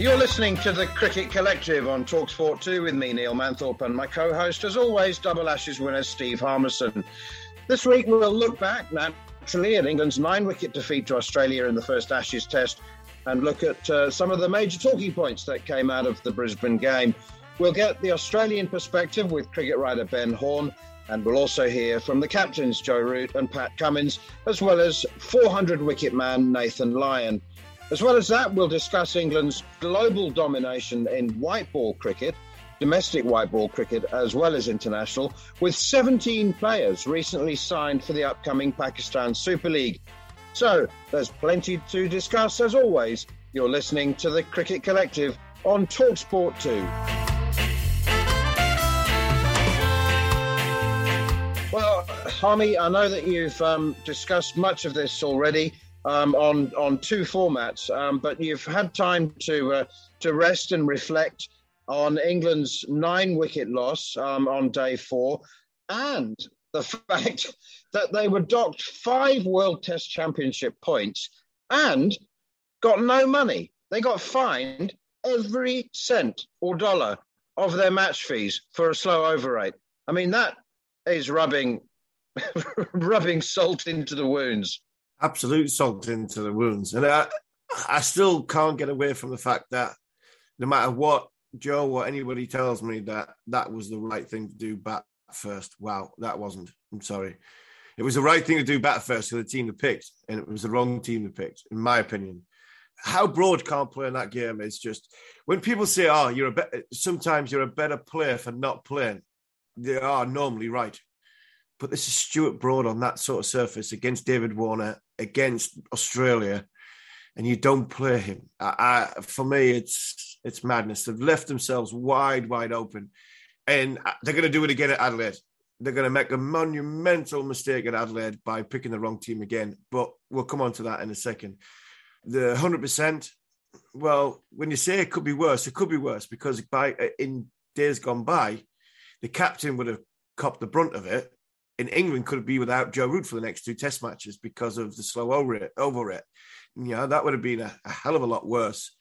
You're listening to the Cricket Collective on Talksport 2 with me, Neil Manthorp, and my co host, as always, Double Ashes winner Steve Harmison. This week we'll look back naturally at England's nine wicket defeat to Australia in the first Ashes test and look at uh, some of the major talking points that came out of the Brisbane game. We'll get the Australian perspective with cricket writer Ben Horne, and we'll also hear from the captains Joe Root and Pat Cummins, as well as 400 wicket man Nathan Lyon. As well as that, we'll discuss England's global domination in white ball cricket, domestic white ball cricket, as well as international, with 17 players recently signed for the upcoming Pakistan Super League. So there's plenty to discuss as always. You're listening to the Cricket Collective on Talksport 2. Well, Harmy, I know that you've um, discussed much of this already um, on on two formats, um, but you've had time to uh, to rest and reflect on England's nine wicket loss um, on day four, and the fact that they were docked five World Test Championship points and got no money. They got fined every cent or dollar of their match fees for a slow over rate. I mean, that is rubbing rubbing salt into the wounds absolute salt into the wounds. And I, I still can't get away from the fact that no matter what Joe or anybody tells me that that was the right thing to do bat first. Wow, that wasn't. I'm sorry. It was the right thing to do bat first for the team to picked, and it was the wrong team to picked, in my opinion. How Broad can't play in that game is just when people say, "Oh, you're a better." Sometimes you're a better player for not playing. They are normally right, but this is Stuart Broad on that sort of surface against David Warner against Australia, and you don't play him. I, I, for me, it's it's madness. They've left themselves wide, wide open, and uh, they're going to do it again at Adelaide. They're going to make a monumental mistake at Adelaide by picking the wrong team again. But we'll come on to that in a second. The hundred percent. Well, when you say it could be worse, it could be worse because by uh, in days gone by, the captain would have copped the brunt of it in England could be without Joe Root for the next two Test matches because of the slow over it. Over it, you know that would have been a, a hell of a lot worse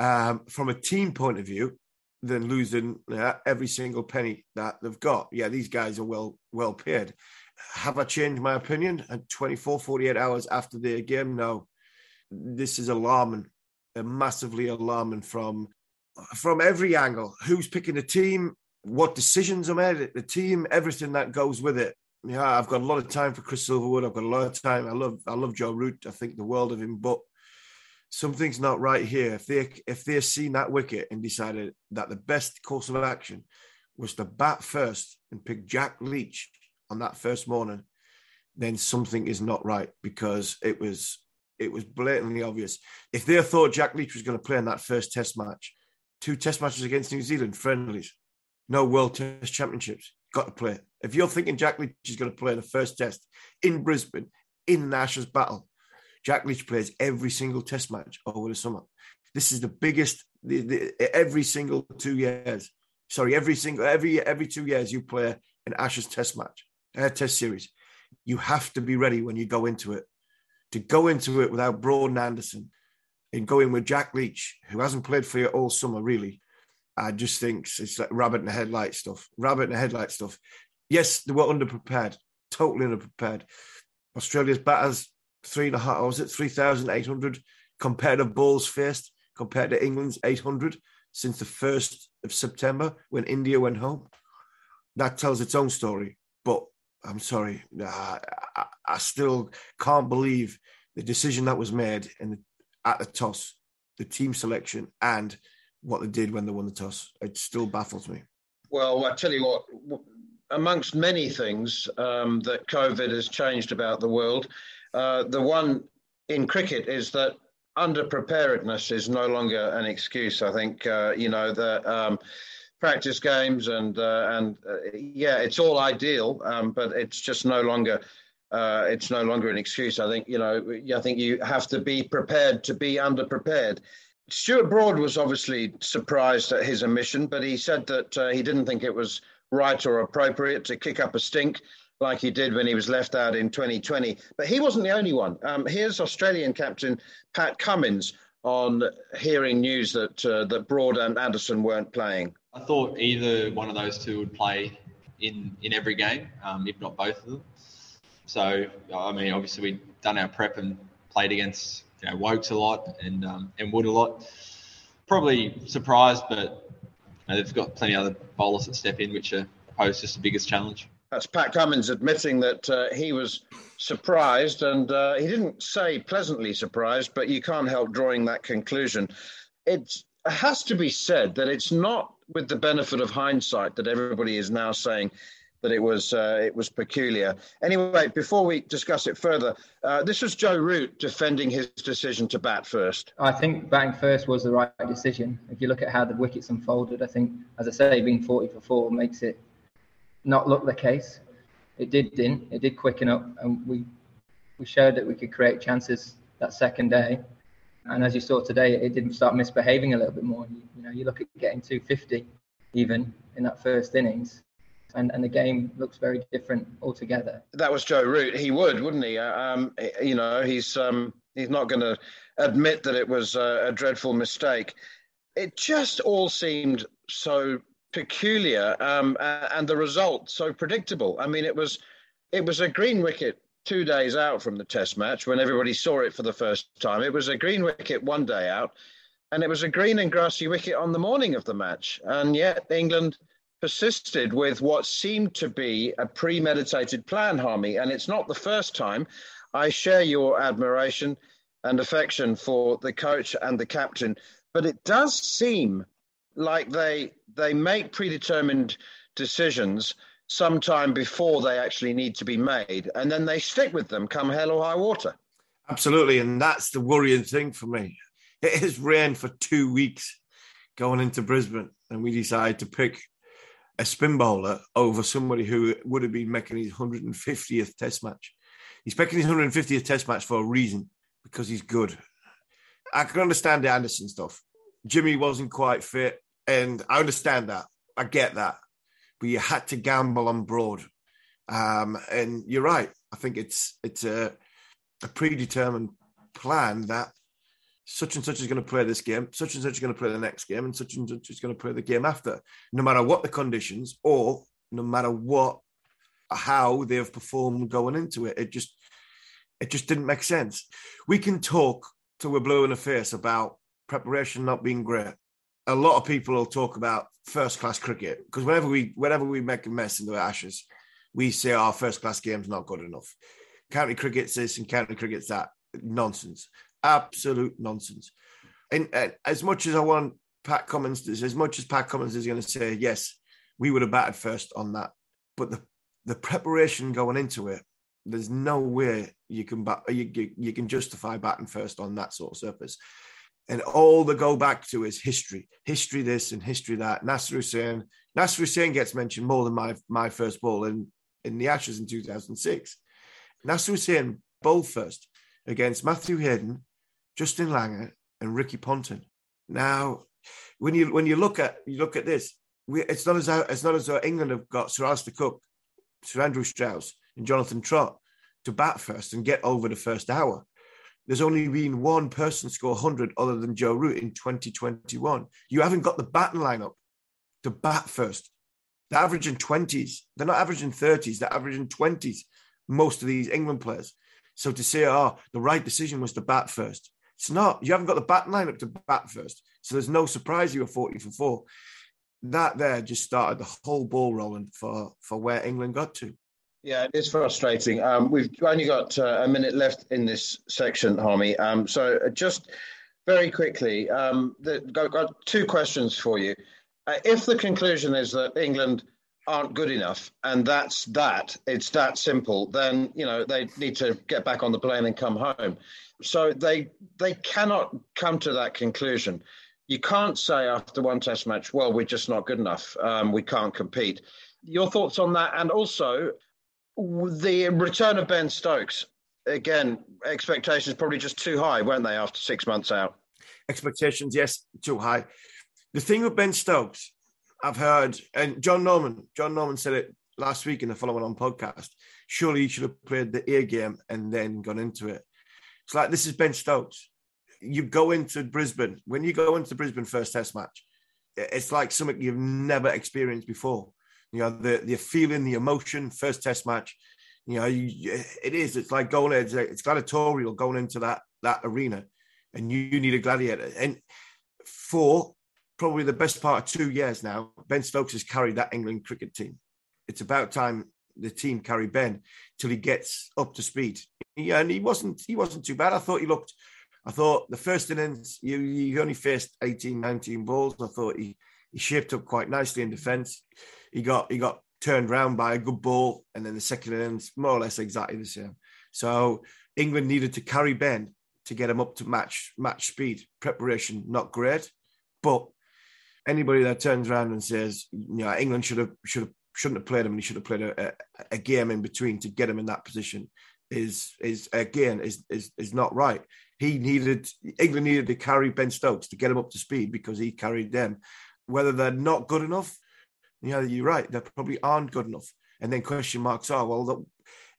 um, from a team point of view than losing uh, every single penny that they've got. Yeah, these guys are well well paid. Have I changed my opinion at 24, 48 hours after the game? No. This is alarming, massively alarming from from every angle. Who's picking the team? What decisions are made at the team? Everything that goes with it yeah, I've got a lot of time for Chris Silverwood. I've got a lot of time. I love I love Joe Root. I think the world of him, but something's not right here. If they if they're seen that wicket and decided that the best course of action was to bat first and pick Jack Leach on that first morning, then something is not right because it was it was blatantly obvious. If they thought Jack Leach was going to play in that first test match, two test matches against New Zealand, friendlies, no World Test Championships. Got to play. If you're thinking Jack Leach is going to play in the first test in Brisbane in the Ashes battle, Jack Leach plays every single test match over the summer. This is the biggest the, the, every single two years. Sorry, every single every every two years you play an Ashes test match, a test series. You have to be ready when you go into it. To go into it without Broad and Anderson and go in with Jack Leach, who hasn't played for you all summer, really, I just think it's like rabbit in the headlight stuff. Rabbit in the headlight stuff. Yes, they were underprepared, totally underprepared. Australia's batters, three and a half, was it 3,800 compared to balls faced, compared to England's 800 since the 1st of September when India went home. That tells its own story. But I'm sorry, I, I, I still can't believe the decision that was made in the, at the toss, the team selection, and what they did when they won the toss. It still baffles me. Well, I tell you what, amongst many things um, that COVID has changed about the world, uh, the one in cricket is that underpreparedness is no longer an excuse. I think uh, you know the um, practice games and uh, and uh, yeah, it's all ideal, um, but it's just no longer. Uh, it's no longer an excuse. I think you know. I think you have to be prepared to be underprepared. Stuart Broad was obviously surprised at his omission, but he said that uh, he didn't think it was right or appropriate to kick up a stink like he did when he was left out in 2020. But he wasn't the only one. Um, here's Australian captain Pat Cummins on hearing news that uh, that Broad and Anderson weren't playing. I thought either one of those two would play in in every game, um, if not both of them. So I mean, obviously we'd done our prep and played against you know, Woakes a lot and um, and Wood a lot. Probably surprised, but you know, they've got plenty of other bowlers that step in, which are pose just the biggest challenge. That's Pat Cummins admitting that uh, he was surprised, and uh, he didn't say pleasantly surprised, but you can't help drawing that conclusion. It has to be said that it's not with the benefit of hindsight that everybody is now saying that it was uh, it was peculiar. Anyway, before we discuss it further, uh, this was Joe Root defending his decision to bat first. I think batting first was the right decision. If you look at how the wickets unfolded, I think, as I say, being 40 for four makes it not look the case. It did didn't. It did quicken up, and we we showed that we could create chances that second day. And as you saw today, it didn't start misbehaving a little bit more. You, you know, you look at getting 250 even in that first innings and, and the game looks very different altogether. That was Joe Root. He would, wouldn't he? Uh, um, you know, he's um, he's not going to admit that it was a, a, dreadful mistake. It just all seemed so peculiar, um, and the result so predictable. I mean, it was it was a green wicket two days out from the Test match when everybody saw it for the first time. It was a green wicket one day out, and it was a green and grassy wicket on the morning of the match, and yet England persisted with what seemed to be a premeditated plan, Harmy. And it's not the first time. I share your admiration and affection for the coach and the captain, but it does seem like they they make predetermined decisions sometime before they actually need to be made, and then they stick with them come hell or high water. Absolutely, and that's the worrying thing for me. It has rained for two weeks going into Brisbane, and we decide to pick a spin bowler over somebody who would have been making his 150th test match. He's making his 150th test match for a reason because he's good. I can understand the Anderson stuff. Jimmy wasn't quite fit, and I understand that. I get that. But you had to gamble on Broad. Um, and you're right. I think it's it's a, a predetermined plan that such and such is going to play this game, such and such is going to play the next game, and such and such is going to play the game after, no matter what the conditions or no matter what how they've performed going into it. It just it just didn't make sense. We can talk till we're blue in the face about preparation not being great. A lot of people will talk about first class cricket because whenever we whenever we make a mess in the Ashes, we say oh, our first class game's not good enough. County cricket's this and county cricket's that. Nonsense absolute nonsense. And uh, as much as I want Pat Cummins, to, as much as Pat Cummins is going to say, yes, we would have batted first on that, but the the preparation going into it, there's no way you can bat, you, you, you can justify batting first on that sort of surface. And all the go back to is history, history this and history that. Nasser Hussain, Nasser Hussain gets mentioned more than my my first ball in, in the Ashes in 2006. Nasser Hussain bowled first against Matthew Hayden, Justin Langer, and Ricky Ponting. Now, when you when you look at you look at this, we, it's not as though, it's not as though England have got Sir Alastair Cook, Sir Andrew Strauss, and Jonathan Trott to bat first and get over the first hour. There's only been one person score 100 other than Joe Root in 2021. You haven't got the batting lineup to bat first. They're averaging 20s. They're not averaging 30s. They're averaging 20s, most of these England players. So to say, oh, the right decision was to bat first, it's not. You haven't got the batting lineup to bat first. So there's no surprise you were 40 for four. That there just started the whole ball rolling for, for where England got to. Yeah, it is frustrating. Um, we've only got uh, a minute left in this section, Harmy. Um, so uh, just very quickly, um, the, got, got, two questions for you. Uh, if the conclusion is that England aren't good enough, and that's that, it's that simple, then you know they need to get back on the plane and come home. So they they cannot come to that conclusion. You can't say after one Test match, well, we're just not good enough. Um, we can't compete. Your thoughts on that, and also the return of Ben Stokes, again, expectations probably just too high, weren't they, after six months out? Expectations, yes, too high. The thing with Ben Stokes, I've heard, and John Norman, John Norman said it last week in the following on podcast. Surely you should have played the ear game and then gone into it. It's like this is Ben Stokes. You go into Brisbane when you go into Brisbane first Test match. It's like something you've never experienced before. You know, the the feeling, the emotion, first test match. You know, you, it is. It's like going. It's, it's gladiatorial going into that that arena, and you, you need a gladiator. And for probably the best part of two years now, Ben Stokes has carried that England cricket team. It's about time the team carry Ben till he gets up to speed. Yeah, and he wasn't he wasn't too bad. I thought he looked I thought the first innings you you only faced 18, 19 balls. I thought he he shaped up quite nicely in defence he got he got turned round by a good ball, and then the second innings more or less exactly the same. So England needed to carry Ben to get him up to match match speed. Preparation not great, but anybody that turns around and says, you know, England should have should have shouldn't have played him and he should have played a, a, a game in between to get him in that position is is again is is is not right. He needed England needed to carry Ben Stokes to get him up to speed because he carried them. Whether they're not good enough, yeah, you're right. They probably aren't good enough. And then question marks are, well,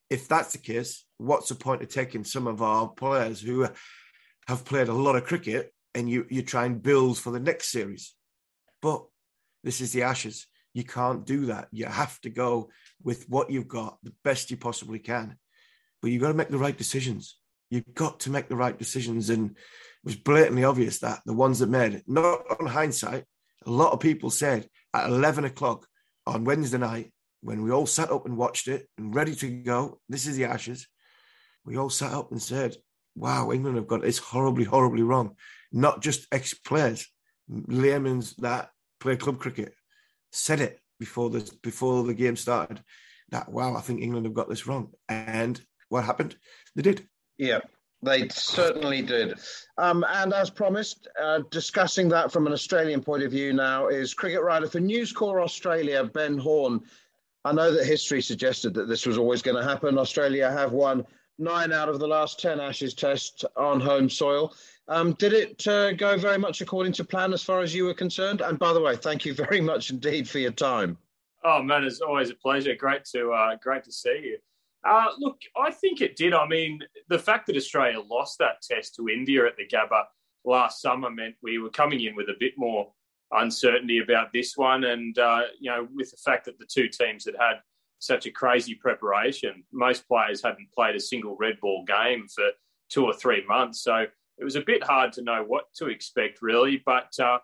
if that's the case, what's the point of taking some of our players who have played a lot of cricket and you, you try and build for the next series? But this is the Ashes. You can't do that. You have to go with what you've got, the best you possibly can. But you've got to make the right decisions. You've got to make the right decisions. And it was blatantly obvious that the ones that made it, not on hindsight, a lot of people said at 11 o'clock on Wednesday night, when we all sat up and watched it and ready to go, this is the Ashes, we all sat up and said, wow, England have got this horribly, horribly wrong. Not just ex players, laymen's that play club cricket said it before the, before the game started that, wow, I think England have got this wrong. And what happened? They did. Yeah. They certainly did. Um, and as promised, uh, discussing that from an Australian point of view now is cricket writer for News Corp Australia, Ben Horne. I know that history suggested that this was always going to happen. Australia have won nine out of the last 10 Ashes tests on home soil. Um, did it uh, go very much according to plan as far as you were concerned? And by the way, thank you very much indeed for your time. Oh man, it's always a pleasure. Great to uh, great to see you. Uh, look, I think it did. I mean, the fact that Australia lost that test to India at the Gabba last summer meant we were coming in with a bit more uncertainty about this one. And, uh, you know, with the fact that the two teams had had such a crazy preparation, most players hadn't played a single red ball game for two or three months. So it was a bit hard to know what to expect, really. But uh,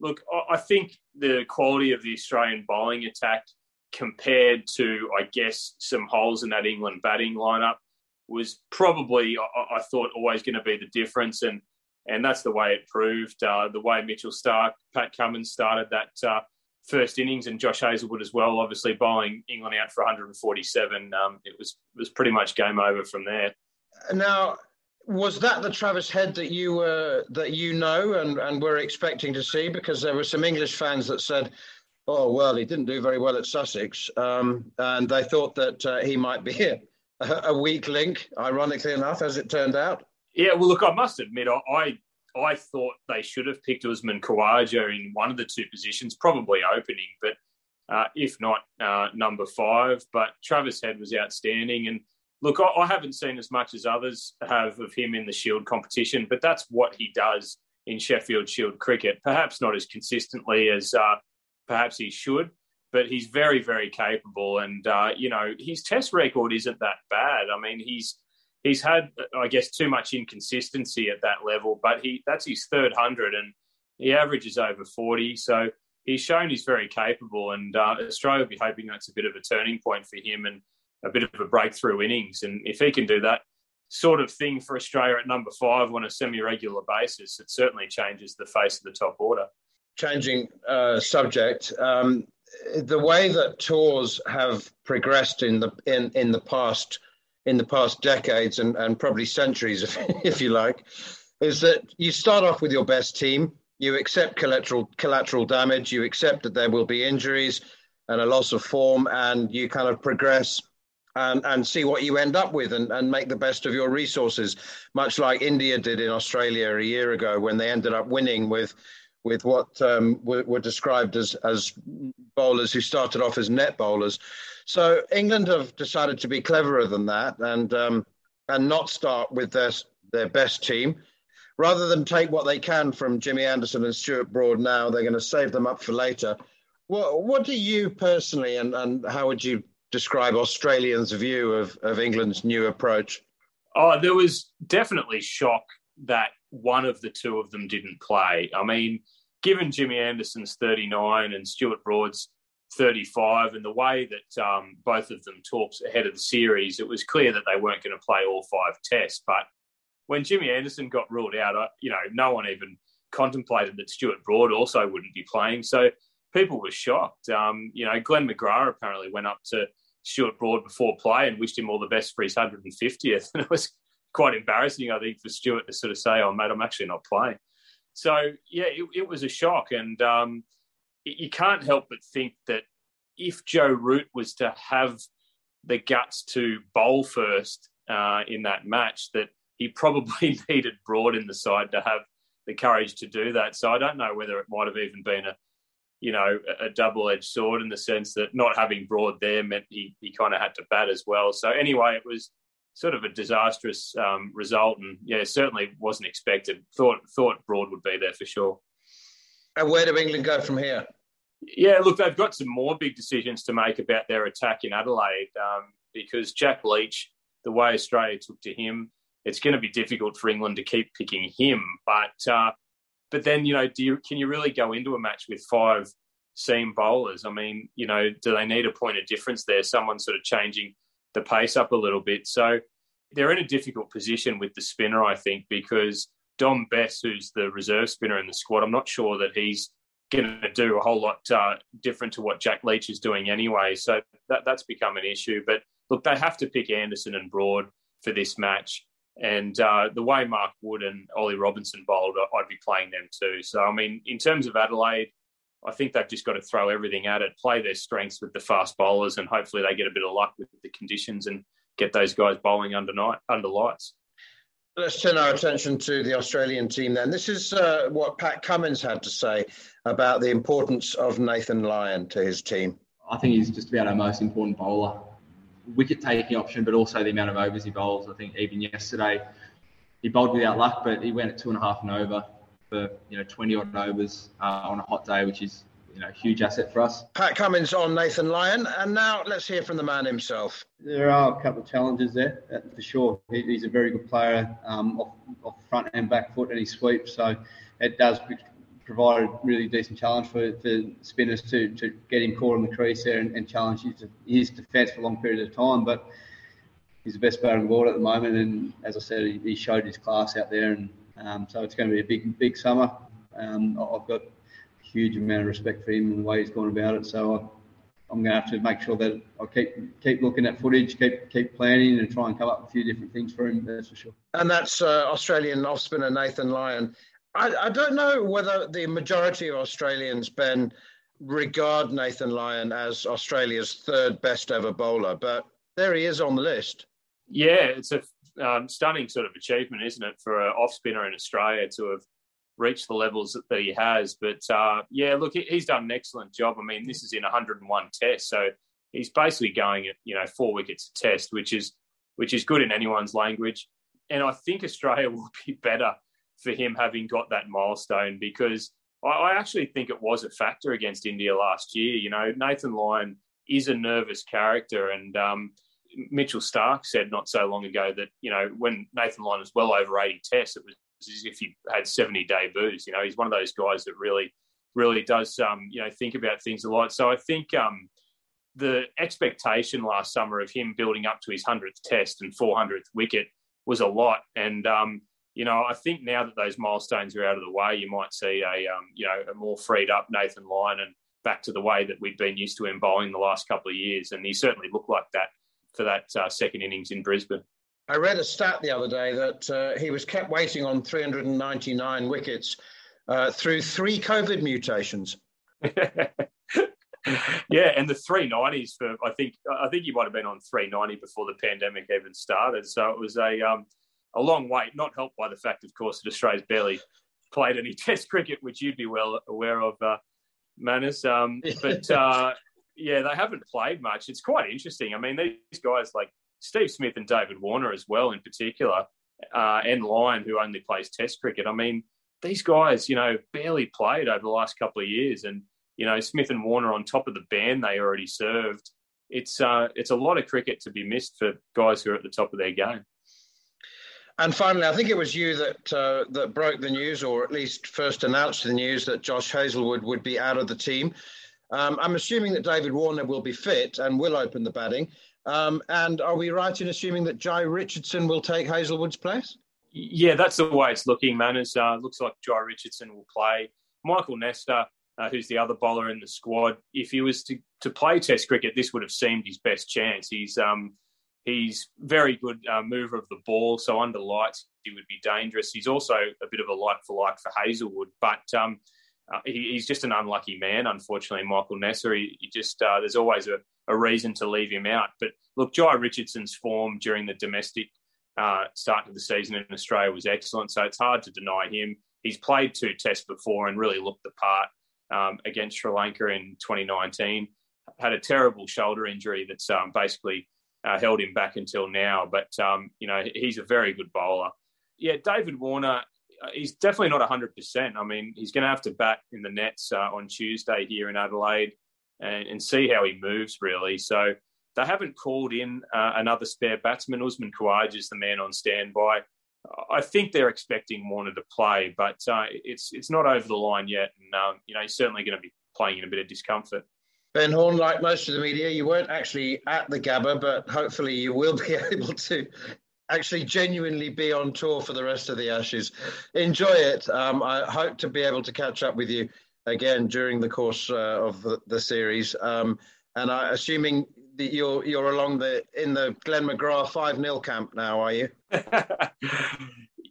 look, I think the quality of the Australian bowling attack compared to, I guess, some holes in that England batting lineup was probably, I, I thought, always going to be the difference. And and that's the way it proved. Uh, the way Mitchell Starc, Pat Cummins started that uh, first innings, and Josh Hazlewood as well, obviously bowling England out for 147. Um, it was was pretty much game over from there. Now, Was that the Travis Head that you were that you know and, and were expecting to see? Because there were some English fans that said, "Oh well, he didn't do very well at Sussex," um, and they thought that uh, he might be a, a weak link. Ironically enough, as it turned out. Yeah, well, look, I must admit, I I thought they should have picked Usman Khawaja in one of the two positions, probably opening, but uh, if not uh, number five. But Travis Head was outstanding, and look, I, I, haven't seen as much as others have of him in the Shield competition, but that's what he does in Sheffield Shield cricket. Perhaps not as consistently as uh, perhaps he should, but he's very, very capable. And uh, you know, his Test record isn't that bad. I mean, he's he's had, I guess, too much inconsistency at that level, but he that's his third hundred, and he averages over forty. So he's shown he's very capable, and uh, Australia will be hoping that's a bit of a turning point for him and a bit of a breakthrough innings. And if he can do that sort of thing for Australia at number five on a semi-regular basis, it certainly changes the face of the top order. Changing uh, subject, um, the way that tours have progressed in the in, in the past in the past decades and, and probably centuries, if, if you like, is that you start off with your best team, you accept collateral collateral damage, you accept that there will be injuries and a loss of form, and you kind of progress and, and see what you end up with and, and make the best of your resources, much like India did in Australia a year ago when they ended up winning with with what um, were, were, described as, as bowlers who started off as net bowlers. So England have decided to be cleverer than that and um, and not start with their their best team. Rather than take what they can from Jimmy Anderson and Stuart Broad now, they're going to save them up for later. What, what do you personally, and, and how would you describe Australians' view of, of England's new approach? Oh, there was definitely shock that one of the two of them didn't play. I mean, given Jimmy Anderson's 39 and Stuart Broad's 35, and the way that um, both of them talked ahead of the series, it was clear that they weren't going to play all five tests. But when Jimmy Anderson got ruled out, you know, no one even contemplated that Stuart Broad also wouldn't be playing. So people were shocked. Um, you know, Glenn McGrath apparently went up to Stuart Broad before play and wished him all the best for his 150th. And it was quite embarrassing, I think, for Stuart to sort of say, "Oh, mate, I'm actually not playing." So yeah, it, it was a shock, and um, you can't help but think that if Joe Root was to have the guts to bowl first uh, in that match, that he probably needed Broad in the side to have the courage to do that. So I don't know whether it might have even been a you know, a double-edged sword in the sense that not having Broad there meant he, he kind of had to bat as well. So anyway, it was sort of a disastrous um, result, and yeah, certainly wasn't expected. Thought thought Broad would be there for sure. And where do England go from here? Yeah, look, they've got some more big decisions to make about their attack in Adelaide um, because Jack Leach, the way Australia took to him, it's going to be difficult for England to keep picking him. But uh, but then you know, do you can you really go into a match with five seam bowlers? I mean, you know, do they need a point of difference there? Someone sort of changing the pace up a little bit. So they're in a difficult position with the spinner, I think, because Dom Bess, who's the reserve spinner in the squad, I'm not sure that he's going to do a whole lot uh, different to what Jack Leach is doing anyway. So that, that's become an issue. But look, they have to pick Anderson and Broad for this match. And uh, the way Mark Wood and Ollie Robinson bowled, I'd be playing them too. So, I mean, in terms of Adelaide, I think they've just got to throw everything at it, play their strengths with the fast bowlers, and hopefully they get a bit of luck with the conditions and get those guys bowling under night under lights. Let's turn our attention to the Australian team then. This is uh, what Pat Cummins had to say about the importance of Nathan Lyon to his team. I think he's just about our most important bowler. Wicket taking option, but also the amount of overs he bowls. I think even yesterday he bowled without luck, but he went at two and a half and over for you know 20 odd overs uh, on a hot day, which is you know huge asset for us. Pat Cummins on Nathan Lyon, and now let's hear from the man himself. There are a couple of challenges there for sure. He, he's a very good player um, off, off front and back foot, and he sweeps, so it does provide a really decent challenge for, for spinners to, to get him caught in the crease there and, and challenge his, his defence for a long period of time. But he's the best batter in the world at the moment, and as I said, he, he showed his class out there, and um, so it's going to be a big, big summer. Um, I've got a huge amount of respect for him and the way he's gone about it. So I'm going to have to make sure that I keep keep looking at footage, keep keep planning, and try and come up with a few different things for him. That's for sure. And that's uh, Australian off spinner Nathan Lyon. I, I, don't know whether the majority of Australians, Ben, regard Nathan Lyon as Australia's third best ever bowler, but there he is on the list. Yeah, it's a um, stunning sort of achievement, isn't it, for an off spinner in Australia to have reached the levels that, he has. But uh, yeah, look, he's done an excellent job. I mean, this is in 101 tests, so he's basically going at you know four wickets a test, which is which is good in anyone's language. And I think Australia will be better for him having got that milestone because I, I actually think it was a factor against India last year. You know, Nathan Lyon is a nervous character, and um, Mitchell Starc said not so long ago that you know when Nathan Lyon was well over 80 tests, it was as if he had 70 debuts. You know, he's one of those guys that really, really does um, you know think about things a lot. So I think um, the expectation last summer of him building up to his 100th test and 400th wicket was a lot, and um, you know, I think now that those milestones are out of the way, you might see a um, you know a more freed up Nathan Lyon and back to the way that we've been used to him bowling the last couple of years, and he certainly looked like that for that uh, second innings in Brisbane. I read a stat the other day that uh, he was kept waiting on 399 wickets uh, through three COVID mutations. yeah, and the 390s for I think I think he might have been on 390 before the pandemic even started. So it was a um, a long wait, not helped by the fact, of course, that Australia's barely played any Test cricket, which you'd be well aware of, uh, Manners. Um, but uh, yeah, they haven't played much. It's quite interesting. I mean, these guys like Steve Smith and David Warner as well, in particular, uh, and Lyon, who only plays Test cricket. I mean, these guys, you know, barely played over the last couple of years, and you know, Smith and Warner on top of the band they already served. It's uh, it's a lot of cricket to be missed for guys who are at the top of their game. And finally, I think it was you that uh, that broke the news, or at least first announced the news that Josh Hazlewood would be out of the team. Um, I'm assuming that David Warner will be fit and will open the batting. Um, and are we right in assuming that Jhye Richardson will take Hazlewood's place? Yeah, that's the way it's looking, man. It uh, looks like Jhye Richardson will play. Michael Neser, uh, who's the other bowler in the squad, if he was to, to play Test cricket, this would have seemed his best chance. He's um, He's very good uh, mover of the ball, so under lights he would be dangerous. He's also a bit of a like for like for Hazlewood, but um, uh, he, he's just an unlucky man, unfortunately. Michael Neser, he, he just uh, there's always a, a, reason to leave him out. But look, Jhye Richardson's form during the domestic uh, start of the season in Australia was excellent, so it's hard to deny him. He's played two tests before and really looked the part um, against Sri Lanka in 2019. Had a terrible shoulder injury that's um, basically uh, held him back until now. But um, you know, he's a very good bowler. Yeah, David Warner. He's definitely not 100%. I mean, he's going to have to bat in the nets uh, on Tuesday here in Adelaide and, and, see how he moves, really. So they haven't called in uh, another spare batsman. Usman Khawaja is the man on standby. I think they're expecting Warner to play, but uh, it's it's not over the line yet. And, um, you know, he's certainly going to be playing in a bit of discomfort. Ben Horne, like most of the media, you weren't actually at the Gabba, but hopefully you will be able to actually genuinely be on tour for the rest of the Ashes. Enjoy it. Um, I hope to be able to catch up with you again during the course uh, of the, the series. Um, and I, assuming that you're you're along the in the Glenn McGrath five 0 camp now, are you?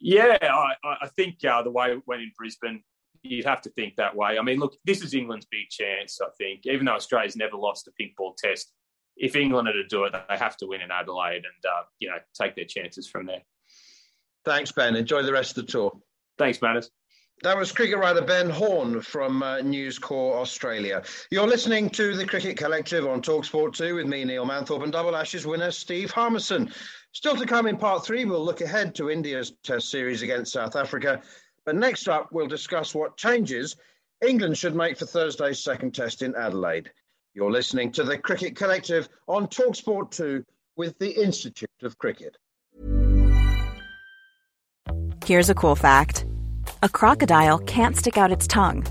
yeah, I, I think uh, the way it went in Brisbane you'd have to think that way. I mean, look, this is England's big chance, I think. Even though Australia's never lost a pink ball test, if England are to do it, they have to win in Adelaide and, uh, you know, take their chances from there. Thanks, Ben. Enjoy the rest of the tour. Thanks, Manners. That was cricket writer Ben Horne from uh, News Corp Australia. You're listening to the Cricket Collective on Talksport 2 with me, Neil Manthorp, and Double Ashes winner Steve Harmison. Still to come in part three, we'll look ahead to India's Test series against South Africa but next up, we'll discuss what changes England should make for Thursday's second test in Adelaide. You're listening to the Cricket Collective on Talksport 2 with the Institute of Cricket. Here's a cool fact a crocodile can't stick out its tongue.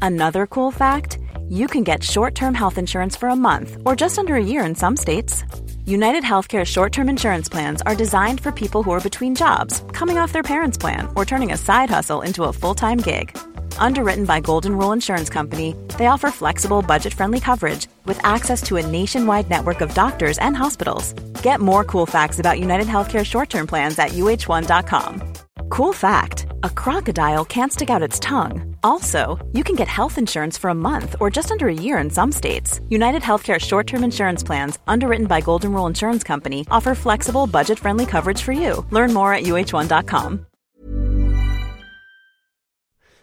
Another cool fact you can get short term health insurance for a month or just under a year in some states. United Healthcare short term insurance plans are designed for people who are between jobs, coming off their parents' plan, or turning a side hustle into a full time gig. Underwritten by Golden Rule Insurance Company, they offer flexible, budget friendly coverage with access to a nationwide network of doctors and hospitals. Get more cool facts about United Healthcare short term plans at uh1.com. Cool fact a crocodile can't stick out its tongue. Also, you can get health insurance for a month or just under a year in some states. United Healthcare short term insurance plans, underwritten by Golden Rule Insurance Company, offer flexible, budget friendly coverage for you. Learn more at uh1.com.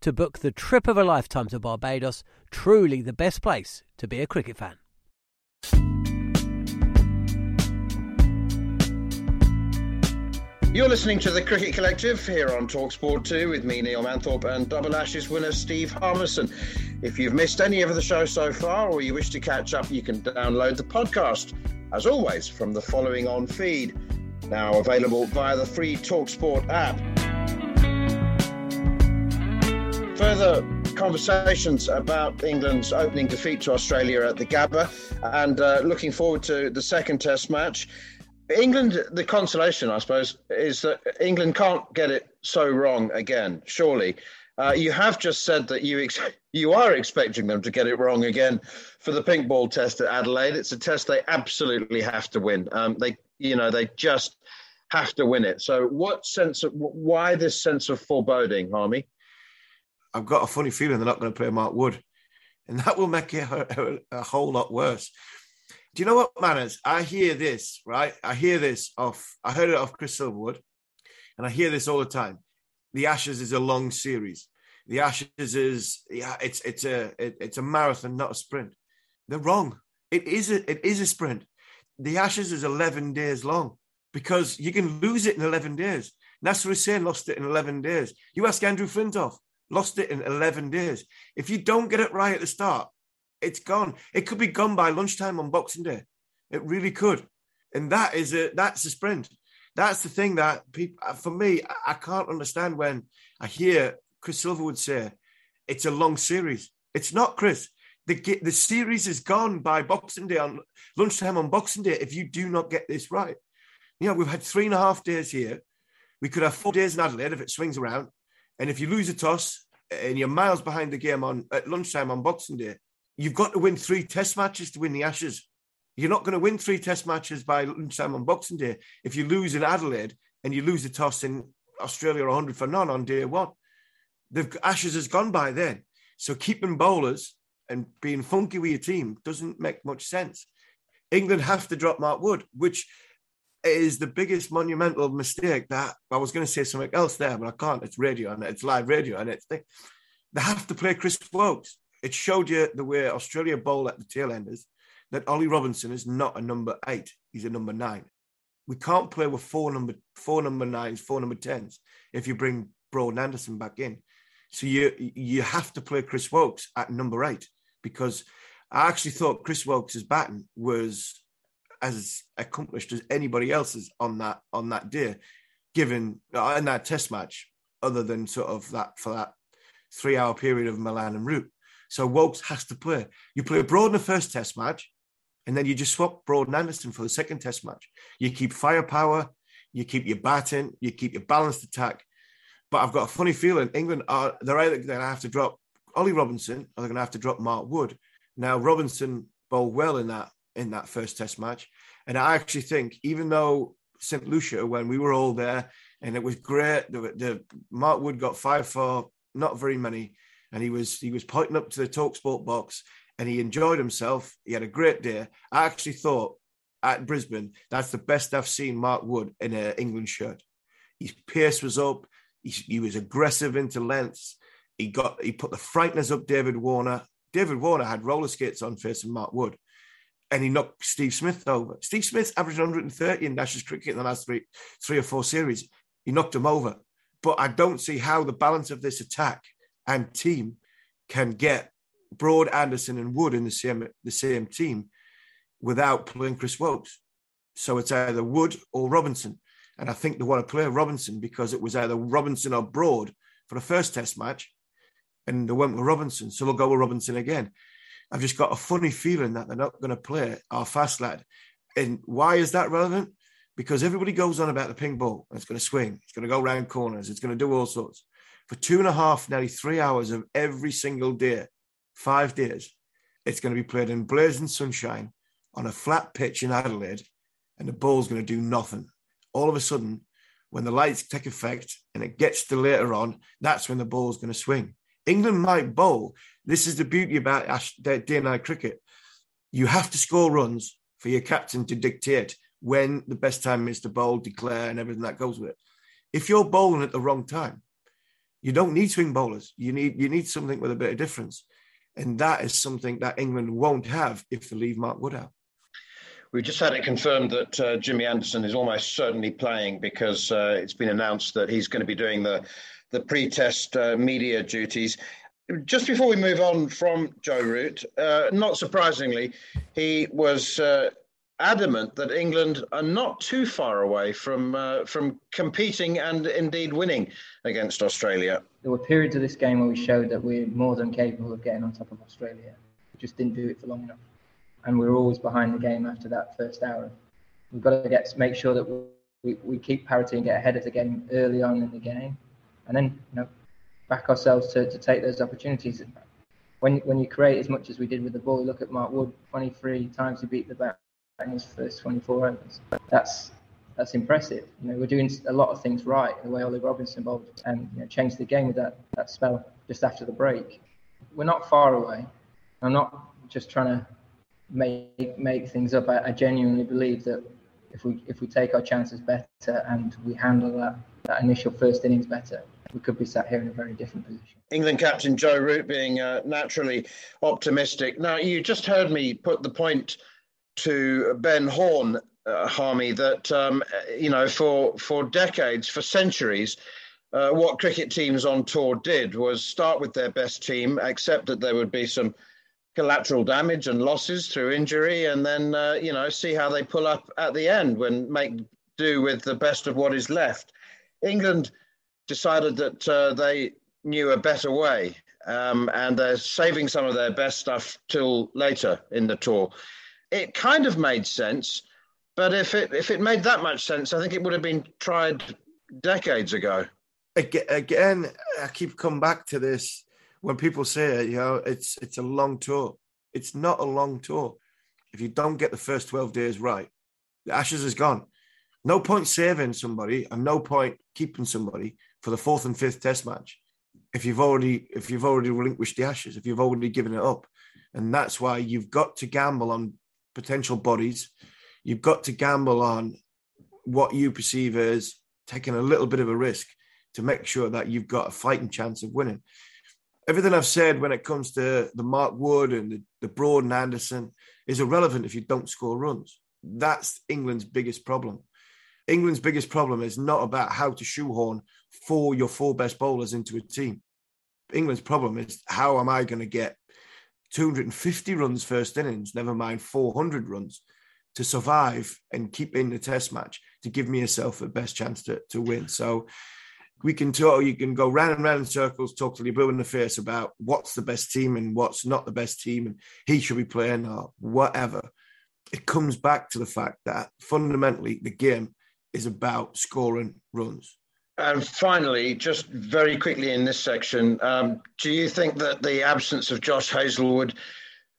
to book the trip of a lifetime to Barbados. Truly the best place to be a cricket fan. You're listening to the Cricket Collective here on Talksport 2 with me, Neil Manthorp, and Double Ashes winner Steve Harmison. If you've missed any of the show so far or you wish to catch up, you can download the podcast, as always, from the following on feed, now available via the free Talksport app. Further conversations about England's opening defeat to Australia at the Gabba and uh, looking forward to the second Test match. England, the consolation, I suppose, is that England can't get it so wrong again. Surely, uh, you have just said that you ex- you are expecting them to get it wrong again for the pink ball test at Adelaide. It's a test they absolutely have to win. Um, they, you know, they just have to win it. So, what sense of why this sense of foreboding, Harmy? I've got a funny feeling they're not going to play Mark Wood, and that will make it a, a, whole lot worse. Do you know what, Manners? I hear this, right? I hear this off, I heard it off Chris Silverwood, and I hear this all the time. The Ashes is a long series. The Ashes is, yeah, it's it's a it, it's a marathon, not a sprint. They're wrong. It is a it is a sprint. The Ashes is 11 days long because you can lose it in 11 days. Nasser Hussain lost it in 11 days. You ask Andrew Flintoff, lost it in 11 days. If you don't get it right at the start, it's gone. It could be gone by lunchtime on Boxing Day. It really could. And that is a that's a sprint. That's the thing that people uh, for me, I can't understand when I hear Chris Silverwood say it's a long series. It's not, Chris. The, the series is gone by Boxing Day on lunchtime on Boxing Day if you do not get this right. You know, we've had three and a half days here. We could have four days in Adelaide if it swings around. And if you lose a toss and you're miles behind the game on at lunchtime on Boxing Day, you've got to win three test matches to win the Ashes. You're not going to win three test matches by lunchtime on Boxing Day if you lose in Adelaide and you lose the toss in Australia 100 for none on day one. The Ashes has gone by then. So keeping bowlers and being funky with your team doesn't make much sense. England have to drop Mark Wood, which is the biggest monumental mistake that I was going to say something else there, but I can't. It's radio and it's live radio and it's they have to play Chris Woakes it showed you the way Australia bowl at the tail enders that Ollie Robinson is not a number eight; he's a number nine. We can't play with four number four number nines, four number tens if you bring Broad and Anderson back in. So you you have to play Chris Woakes at number eight because I actually thought Chris Woakes' batting was as accomplished as anybody else's on that on that day, given uh, in that Test match, other than sort of that for that three hour period of Malan and Root. So Woakes has to play. You play Broad in the first test match, and then you just swap Broad and Anderson for the second test match. You keep firepower, you keep your batting, you keep your balanced attack. But I've got a funny feeling England are they're either going to have to drop Ollie Robinson or they're going to have to drop Mark Wood. Now Robinson bowled well in that in that first test match, and I actually think even though St Lucia when we were all there and it was great, the, the Mark Wood got five for not very many and he was he was pointing up to the Talksport box and he enjoyed himself. He had a great day. I actually thought at Brisbane that's the best I've seen Mark Wood in an England shirt. His pace was up. He, he was aggressive into lengths. He got he put the frighteners up David Warner. David Warner had roller skates on facing Mark Wood, and he knocked Steve Smith over. Steve Smith averaged 130 in Ashes cricket in the last three three or four series. He knocked him over. But I don't see how the balance of this attack and team can get Broad, Anderson, and Wood in the same the same team without playing Chris Woakes. So it's either Wood or Robinson. And I think they want to play Robinson because it was either Robinson or Broad for the first test match. And they went with Robinson. So they'll go with Robinson again. I've just got a funny feeling that they're not going to play our fast lad. And why is that relevant? Because everybody goes on about the pink ball. It's going to swing. It's going to go round corners. It's going to do all sorts. For two and a half, nearly three hours of every single day, five days, it's going to be played in blazing sunshine on a flat pitch in Adelaide, and the ball's going to do nothing. All of a sudden, when the lights take effect and it gets to later on, that's when the ball's going to swing. England might bowl. This is the beauty about day and night cricket. You have to score runs for your captain to dictate when the best time is to bowl, declare, and everything that goes with it. If you're bowling at the wrong time, you don't need swing bowlers. You need you need something with a bit of difference, and that is something that England won't have if they leave Mark Wood out. We've just had it confirmed that uh, Jimmy Anderson is almost certainly playing because uh, it's been announced that he's going to be doing the the pre-test uh, media duties. Just before we move on from Joe Root, uh, not surprisingly, he was uh, adamant that England are not too far away from uh, from competing and indeed winning against Australia. There were periods of this game where we showed that we're more than capable of getting on top of Australia. We just didn't do it for long enough, and we were always behind the game after that first hour. We've got to get make sure that we, we keep parity and get ahead of the game early on in the game, and then you know back ourselves to, to take those opportunities. When when you create as much as we did with the ball, look at Mark Wood, 23 times he beat the bat in his first 24 overs. That's that's impressive. You know, we're doing a lot of things right the way Ollie Robinson bowled and you know, changed the game with that, that spell just after the break. We're not far away. I'm not just trying to make make things up. I, I genuinely believe that if we if we take our chances better and we handle that, that initial first innings better, we could be sat here in a very different position. England captain Joe Root being uh, naturally optimistic. Now, you just heard me put the point to Ben Horne, uh, Harmy, that um, you know for for decades, for centuries, uh, what cricket teams on tour did was start with their best team, accept that there would be some collateral damage and losses through injury, and then uh, you know see how they pull up at the end when make do with the best of what is left. England decided that uh, they knew a better way, um, and they're saving some of their best stuff till later in the tour it kind of made sense. But if it if it made that much sense, I think it would have been tried decades ago. Again, I keep coming back to this when people say, you know, it's it's a long tour. It's not a long tour. If you don't get the first twelve days right, the Ashes is gone. No point saving somebody, and no point keeping somebody for the fourth and fifth Test match if you've already if you've already relinquished the Ashes, if you've already given it up, and that's why you've got to gamble on potential bodies. You've got to gamble on what you perceive as taking a little bit of a risk to make sure that you've got a fighting chance of winning. Everything I've said when it comes to the Mark Wood and the, the Broad and Anderson is irrelevant if you don't score runs. That's England's biggest problem. England's biggest problem is not about how to shoehorn four your four best bowlers into a team. England's problem is how am I going to get 250 runs first innings, never mind 400 runs, to survive and keep in the test match to give myself the best chance to, to win. So we can talk, you can go round and round in circles, talk to you're blue in the face about what's the best team and what's not the best team and he should be playing or whatever. It comes back to the fact that fundamentally the game is about scoring runs. And finally, just very quickly in this section, um, do you think that the absence of Josh Hazlewood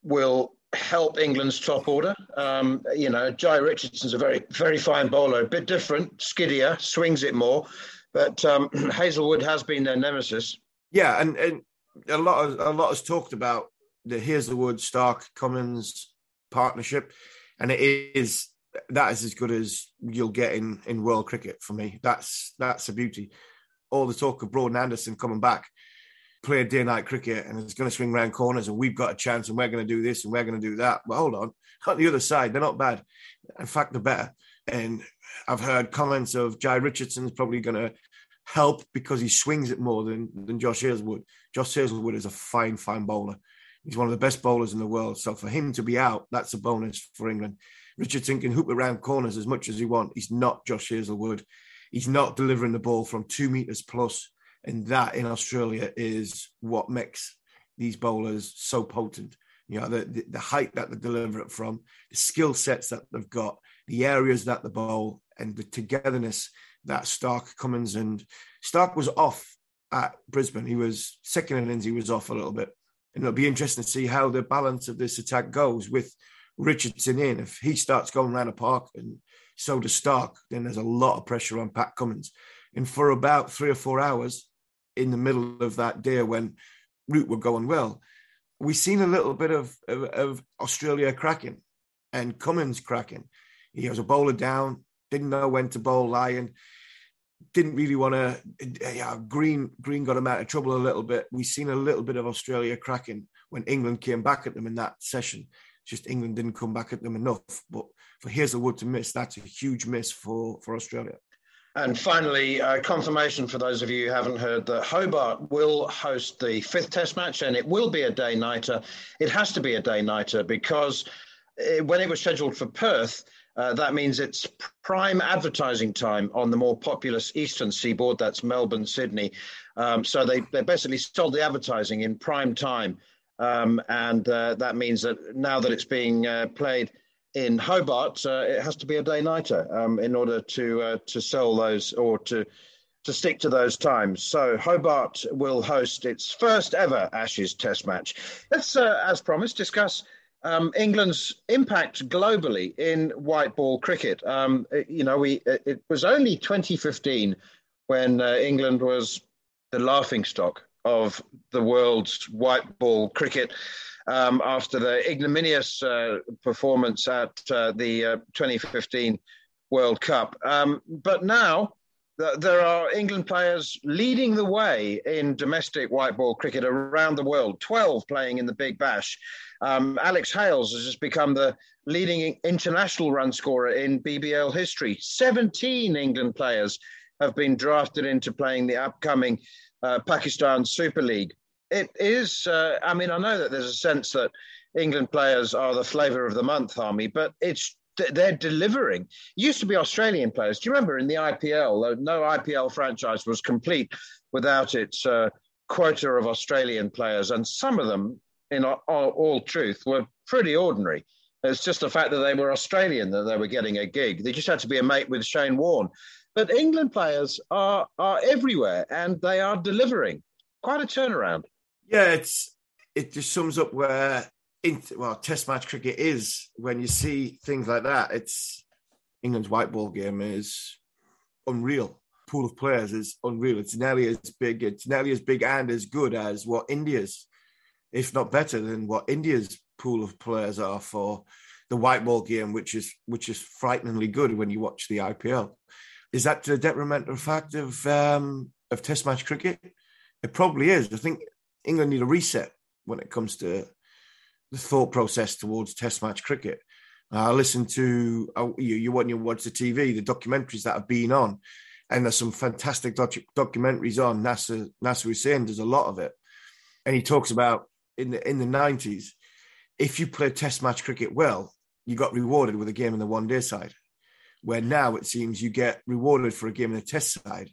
will help England's top order? Um, you know, Jhye Richardson's a very, very fine bowler, a bit different, skiddier, swings it more, but um, Hazlewood has been their nemesis. Yeah, and, and a lot of a lot is talked about the Hazlewood Starc Cummins partnership, and it is that is as good as you'll get in in world cricket for me. That's that's a beauty. All the talk of Broad and Anderson coming back, play day night cricket, and it's going to swing round corners, and we've got a chance, and we're going to do this, and we're going to do that. But hold on, on the other side, they're not bad. In fact, they're better. And I've heard comments of Jhye Richardson's probably going to help because he swings it more than than Josh Hazlewood. Josh Hazlewood is a fine, fine bowler. He's one of the best bowlers in the world. So for him to be out, that's a bonus for England. Richardson can hoop around corners as much as he wants. He's not Josh Hazlewood. He's not delivering the ball from two meters plus, and that in Australia is what makes these bowlers so potent. You know, the, the, the height that they deliver it from, the skill sets that they've got, the areas that the bowl, and the togetherness that Starc, Cummins and Starc was off at Brisbane. He was second innings, he was off a little bit. And it'll be interesting to see how the balance of this attack goes with Richardson in. If he starts going around the park and so does Starc, then there's a lot of pressure on Pat Cummins. And for about three or four hours in the middle of that day when Root were going well, we've seen a little bit of, of, of Australia cracking and Cummins cracking. He was a bowler down, didn't know when to bowl Lyon, didn't really want to. Yeah, Green Green got him out of trouble a little bit. We've seen a little bit of Australia cracking when England came back at them in that session. Just England didn't come back at them enough. But for Hazlewood to miss, that's a huge miss for for Australia. And finally, uh, confirmation for those of you who haven't heard that Hobart will host the fifth Test match, and it will be a day nighter. It has to be a day nighter because uh, when it was scheduled for Perth, uh, that means it's prime advertising time on the more populous eastern seaboard. That's Melbourne, Sydney. Um, so they, they basically sold the advertising in prime time. Um, and uh, that means that now that it's being uh, played in Hobart, uh, it has to be a day nighter um, in order to uh, to sell those or to to stick to those times. So Hobart will host its first ever Ashes Test match. Let's, uh, as promised, discuss um, England's impact globally in white ball cricket. Um, you know, we it, it, was only 2015 when uh, England was the laughing stock of the world's white ball cricket um, after the ignominious uh, performance at uh, the uh, 2015 World Cup. Um, but now there are England players leading the way in domestic white ball cricket around the world, 12 playing in the Big Bash. Um, Alex Hales has just become the leading international run scorer in BBL history. 17 England players have been drafted into playing the upcoming uh, Pakistan Super League. It is, uh, I mean, I know that there's a sense that England players are the flavour of the month, Harmy, but it's they're delivering. It used to be Australian players. Do you remember in the IPL? No IPL franchise was complete without its uh, quota of Australian players, and some of them, in all, all, truth, were pretty ordinary. It's just the fact that they were Australian that they were getting a gig. They just had to be a mate with Shane Warne. But England players are are everywhere, and they are delivering. Quite a turnaround. Yeah, it's it just sums up where well, Test match cricket is when you see things like that. It's England's white ball game is unreal. Pool of players is unreal. It's nearly as big. It's nearly as big and as good as what India's, if not better than what India's pool of players are for the white ball game, which is which is frighteningly good when you watch the IPL. Is that the detrimental fact of um, of Test match cricket? It probably is. I think England need a reset when it comes to the thought process towards Test match cricket. Uh, I listen to uh, you, you when you watch the TV, the documentaries that have been on, and there's some fantastic docu- documentaries on. NASA. Nasser Hussain does a lot of it, and he talks about in the in the nineties, if you play Test match cricket well, you got rewarded with a game in the one day side. Where now it seems you get rewarded for a game in the Test side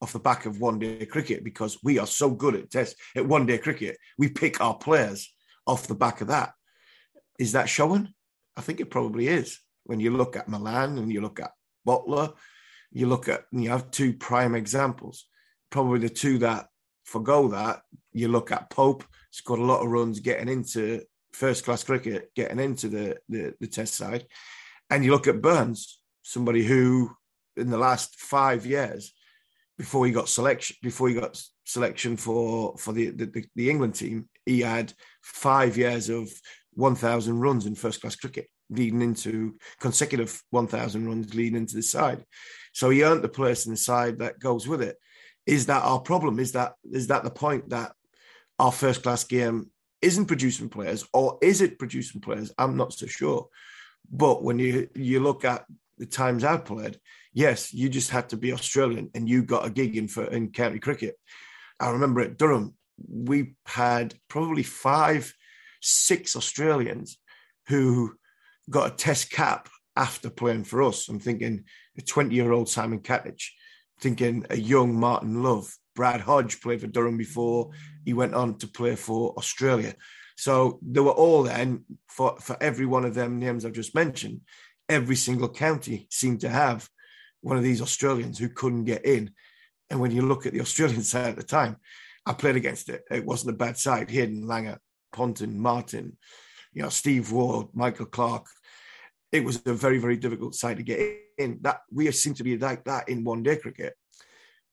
off the back of one day cricket because we are so good at Test at one day cricket. We pick our players off the back of that. Is that showing? I think it probably is. When you look at Malan and you look at Buttler, you look at you have two prime examples. Probably the two that forgo that. You look at Pope, scored a lot of runs getting into first class cricket, getting into the, the, the test side. And you look at Burns, somebody who in the last five years before he got selection before he got selection for for the the, the England team, he had five years of 1,000 runs in first class cricket, leading into consecutive 1,000 runs leading into the side. So he earned the place in the side that goes with it. Is that our problem? Is that is that the point that our first class game isn't producing players, or is it producing players? I'm not so sure. But when you you look at the times I've played, yes, you just had to be Australian and you got a gig in for in county cricket. I remember at Durham, we had probably five, six Australians who got a test cap after playing for us. I'm thinking a 20 year old Simon Katich, thinking a young Martin Love. Brad Hodge played for Durham before he went on to play for Australia. So they were all there. For, for every one of them names I've just mentioned, every single county seemed to have one of these Australians who couldn't get in. And when you look at the Australian side at the time, I played against it. It wasn't a bad side. Hayden Langer, Ponting, Martyn, you know, Steve Waugh, Michael Clarke. It was a very, very difficult side to get in. That we seem to be like that in one day cricket,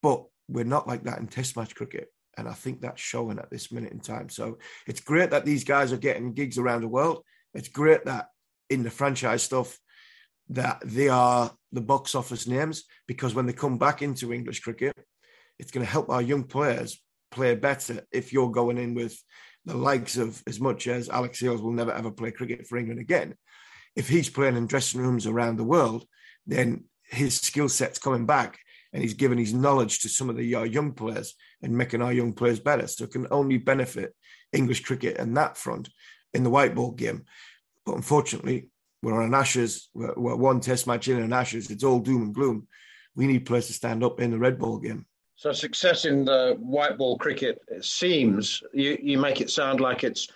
but we're not like that in Test match cricket. And I think that's showing at this minute in time. So it's great that these guys are getting gigs around the world. It's great that in the franchise stuff, that they are the box office names because when they come back into English cricket, it's going to help our young players play better if you're going in with the likes of as much as Alex Hales will never ever play cricket for England again. If he's playing in dressing rooms around the world, then his skill set's coming back and he's giving his knowledge to some of the uh, young players and making our young players better. So it can only benefit English cricket and that front in the white ball game. But unfortunately, we're on Ashes, we're, we're one test match in an Ashes, it's all doom and gloom. We need players to stand up in the red ball game. So success in the white ball cricket seems you, you make it sound like it's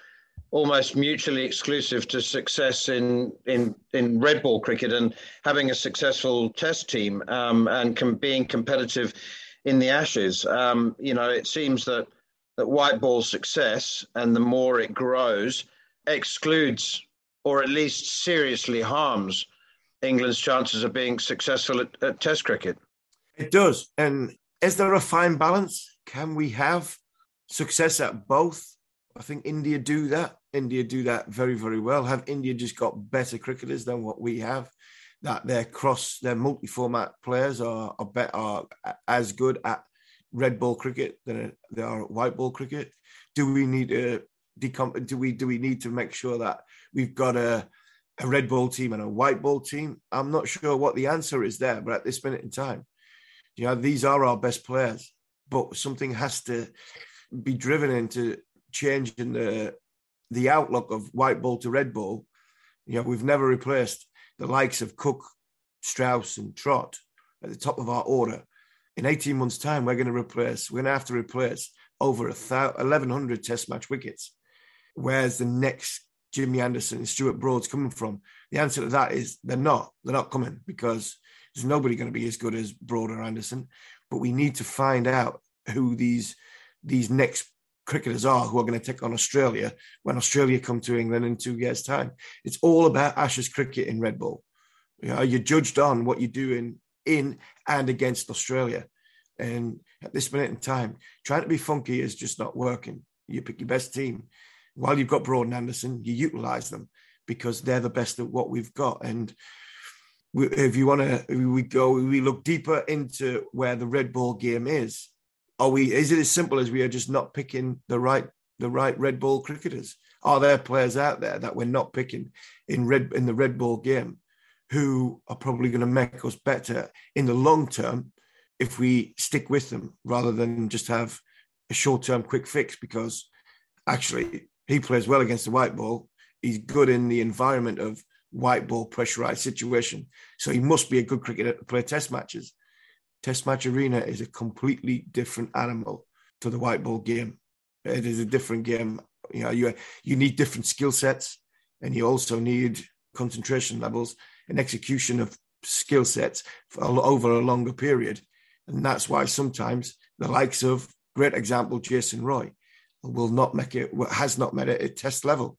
almost mutually exclusive to success in in in red ball cricket and having a successful test team um, and com- being competitive in the Ashes. Um, you know, it seems that that white ball success and the more it grows excludes or at least seriously harms England's chances of being successful at, at Test cricket. It does. And is there a fine balance? Can we have success at both? I think India do that. India do that very, very well. Have India just got better cricketers than what we have? That their cross, their multi-format players are are, better, are as good at red ball cricket than they are white ball cricket. Do we need to decom- Do we do we need to make sure that we've got a a red ball team and a white ball team? I'm not sure what the answer is there, but at this minute in time, you know, these are our best players. But something has to be driven into changing the the outlook of white ball to red ball. You know, we've never replaced the likes of Cook, Strauss, and Trott at the top of our order. In 18 months' time, we're going to replace, we're going to have to replace over a 1,100 test match wickets. Where's the next Jimmy Anderson and Stuart Broad's coming from? The answer to that is they're not. They're not coming because there's nobody going to be as good as Broad or Anderson. But we need to find out who these these next cricketers are who are going to take on Australia when Australia come to England in two years' time. It's all about Ashes cricket in red ball. You know, you're judged on what you're doing in and against Australia. And at this minute in time, trying to be funky is just not working. You pick your best team while you've got Broad and Anderson, you utilize them because they're the best at what we've got. And if you want to, we go, we look deeper into where the red ball game is. Are we? Is it as simple as we are just not picking the right the right red ball cricketers? Are there players out there that we're not picking in red in the red ball game who are probably going to make us better in the long term if we stick with them rather than just have a short term quick fix? Because actually, he plays well against the white ball. He's good in the environment of white ball pressurized situation. So he must be a good cricketer to play test matches. Test match arena is a completely different animal to the white ball game. It is a different game. You know, you you need different skill sets, and you also need concentration levels and execution of skill sets over a longer period. And that's why sometimes the likes of great example Jason Roy will not make it, what has not met it at test level.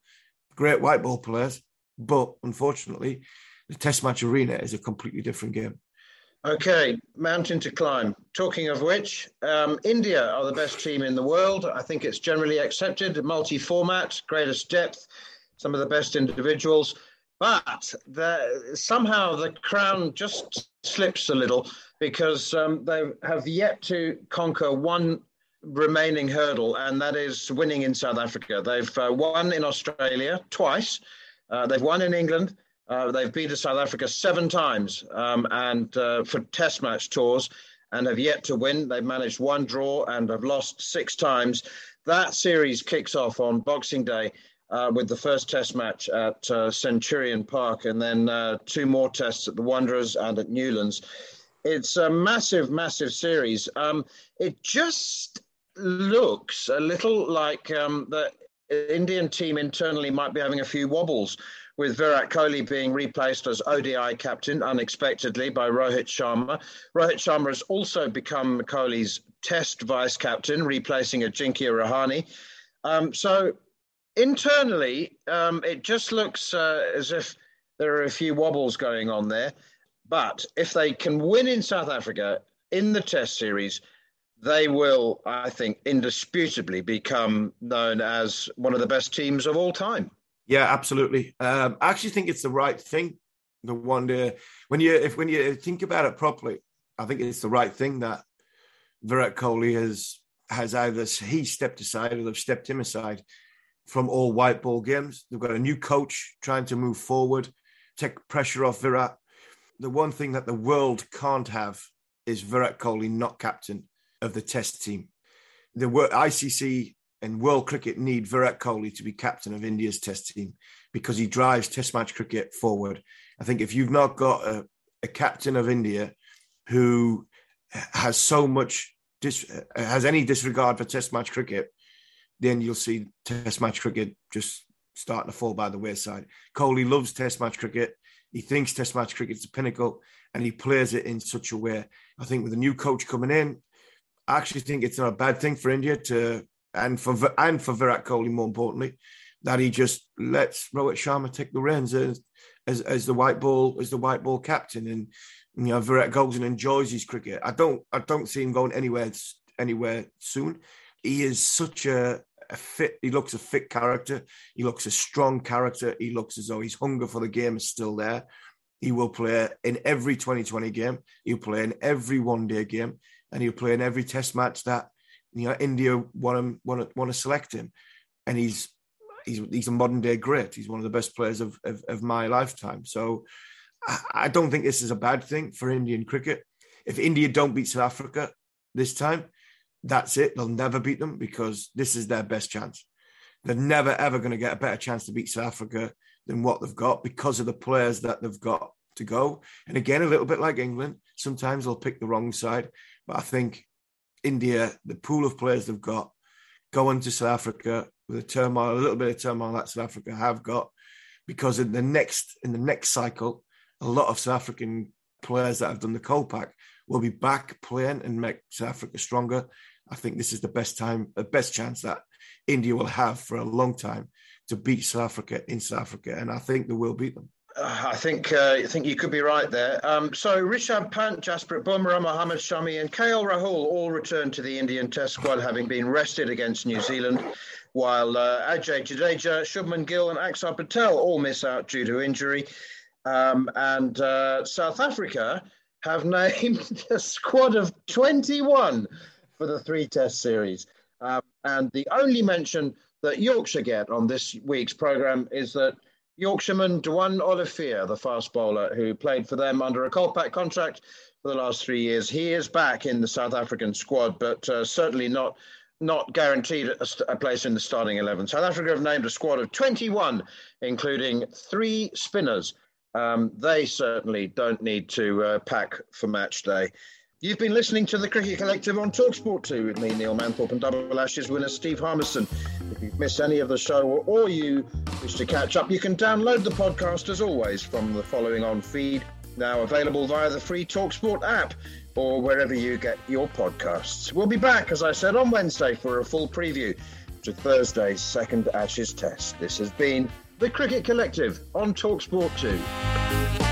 Great white ball players, but unfortunately, the test match arena is a completely different game. Okay, mountain to climb. Talking of which, um, India are the best team in the world. I think it's generally accepted. Multi format, greatest depth, some of the best individuals. But the, somehow the crown just slips a little because um, they have yet to conquer one remaining hurdle, and that is winning in South Africa. They've uh, won in Australia twice, uh, they've won in England uh, they've beaten South Africa seven times um, and uh, for test match tours and have yet to win. They've managed one draw and have lost six times. That series kicks off on Boxing Day uh, with the first test match at uh, Centurion Park and then uh, two more tests at the Wanderers and at Newlands. It's a massive, massive series. Um, it just looks a little like um, the Indian team internally might be having a few wobbles with Virat Kohli being replaced as ODI captain unexpectedly by Rohit Sharma. Rohit Sharma has also become Kohli's test vice captain, replacing Ajinkya Rahane. Um, so internally, um, it just looks uh, as if there are a few wobbles going on there. But if they can win in South Africa in the test series, they will, I think, indisputably become known as one of the best teams of all time. Yeah, absolutely. Um, I actually think it's the right thing. The one when you if when you think about it properly, I think it's the right thing that Virat Kohli has has either he stepped aside or they've stepped him aside from all white ball games. They've got a new coach trying to move forward, take pressure off Virat. The one thing that the world can't have is Virat Kohli not captain of the Test team. The ICC and world cricket need Virat Kohli to be captain of India's test team because he drives test match cricket forward. I think if you've not got a, a captain of India who has so much dis, has any disregard for test match cricket, then you'll see test match cricket just starting to fall by the wayside. Kohli loves test match cricket. He thinks test match cricket is the pinnacle and he plays it in such a way. I think with a new coach coming in, I actually think it's not a bad thing for India to and for and for Virat Kohli more importantly, that he just lets Rohit Sharma take the reins as, as as the white ball as the white ball captain, and you know Virat goes and enjoys his cricket. I don't I don't see him going anywhere anywhere soon. He is such a, a fit. He looks a fit character. He looks a strong character. He looks as though his hunger for the game is still there. He will play in every 2020 game. He'll play in every one day game, and he'll play in every test match that you know, India want to want to want to select him, and he's he's he's a modern day great. He's one of the best players of of, of my lifetime. So I, I don't think this is a bad thing for Indian cricket. If India don't beat South Africa this time, that's it. They'll never beat them because this is their best chance. They're never ever going to get a better chance to beat South Africa than what they've got because of the players that they've got to go. And again, a little bit like England, sometimes they'll pick the wrong side. But I think India, the pool of players they've got, going to South Africa with a turmoil, a little bit of turmoil that South Africa have got, because in the next in the next cycle, a lot of South African players that have done the Kolpak will be back playing and make South Africa stronger. I think this is the best time, the best chance that India will have for a long time to beat South Africa in South Africa, and I think they will beat them. Uh, I think uh, I think you could be right there. Um, so Rishabh Pant, Jasprit Bumrah, Mohammad Shami, and KL Rahul all returned to the Indian Test squad, having been rested against New Zealand, while uh, Ajay Jadeja, Shubman Gill, and Axar Patel all miss out due to injury. Um, and uh, South Africa have named a squad of 21 for the three Test series. Um, and the only mention that Yorkshire get on this week's programme is that Yorkshireman Duanne Olivier, the fast bowler who played for them under a Kolpak contract for the last three years. He is back in the South African squad, but uh, certainly not not guaranteed a, a, place in the starting 11. South Africa have named a squad of 21, including three spinners. Um, they certainly don't need to uh, pack for match day. You've been listening to the Cricket Collective on Talksport 2 with me, Neil Manthorp, and Double Ashes winner Steve Harmison. If you've missed any of the show or you wish to catch up, you can download the podcast as always from the following on feed, now available via the free Talksport app or wherever you get your podcasts. We'll be back, as I said, on Wednesday for a full preview to Thursday's second Ashes test. This has been the Cricket Collective on Talksport 2.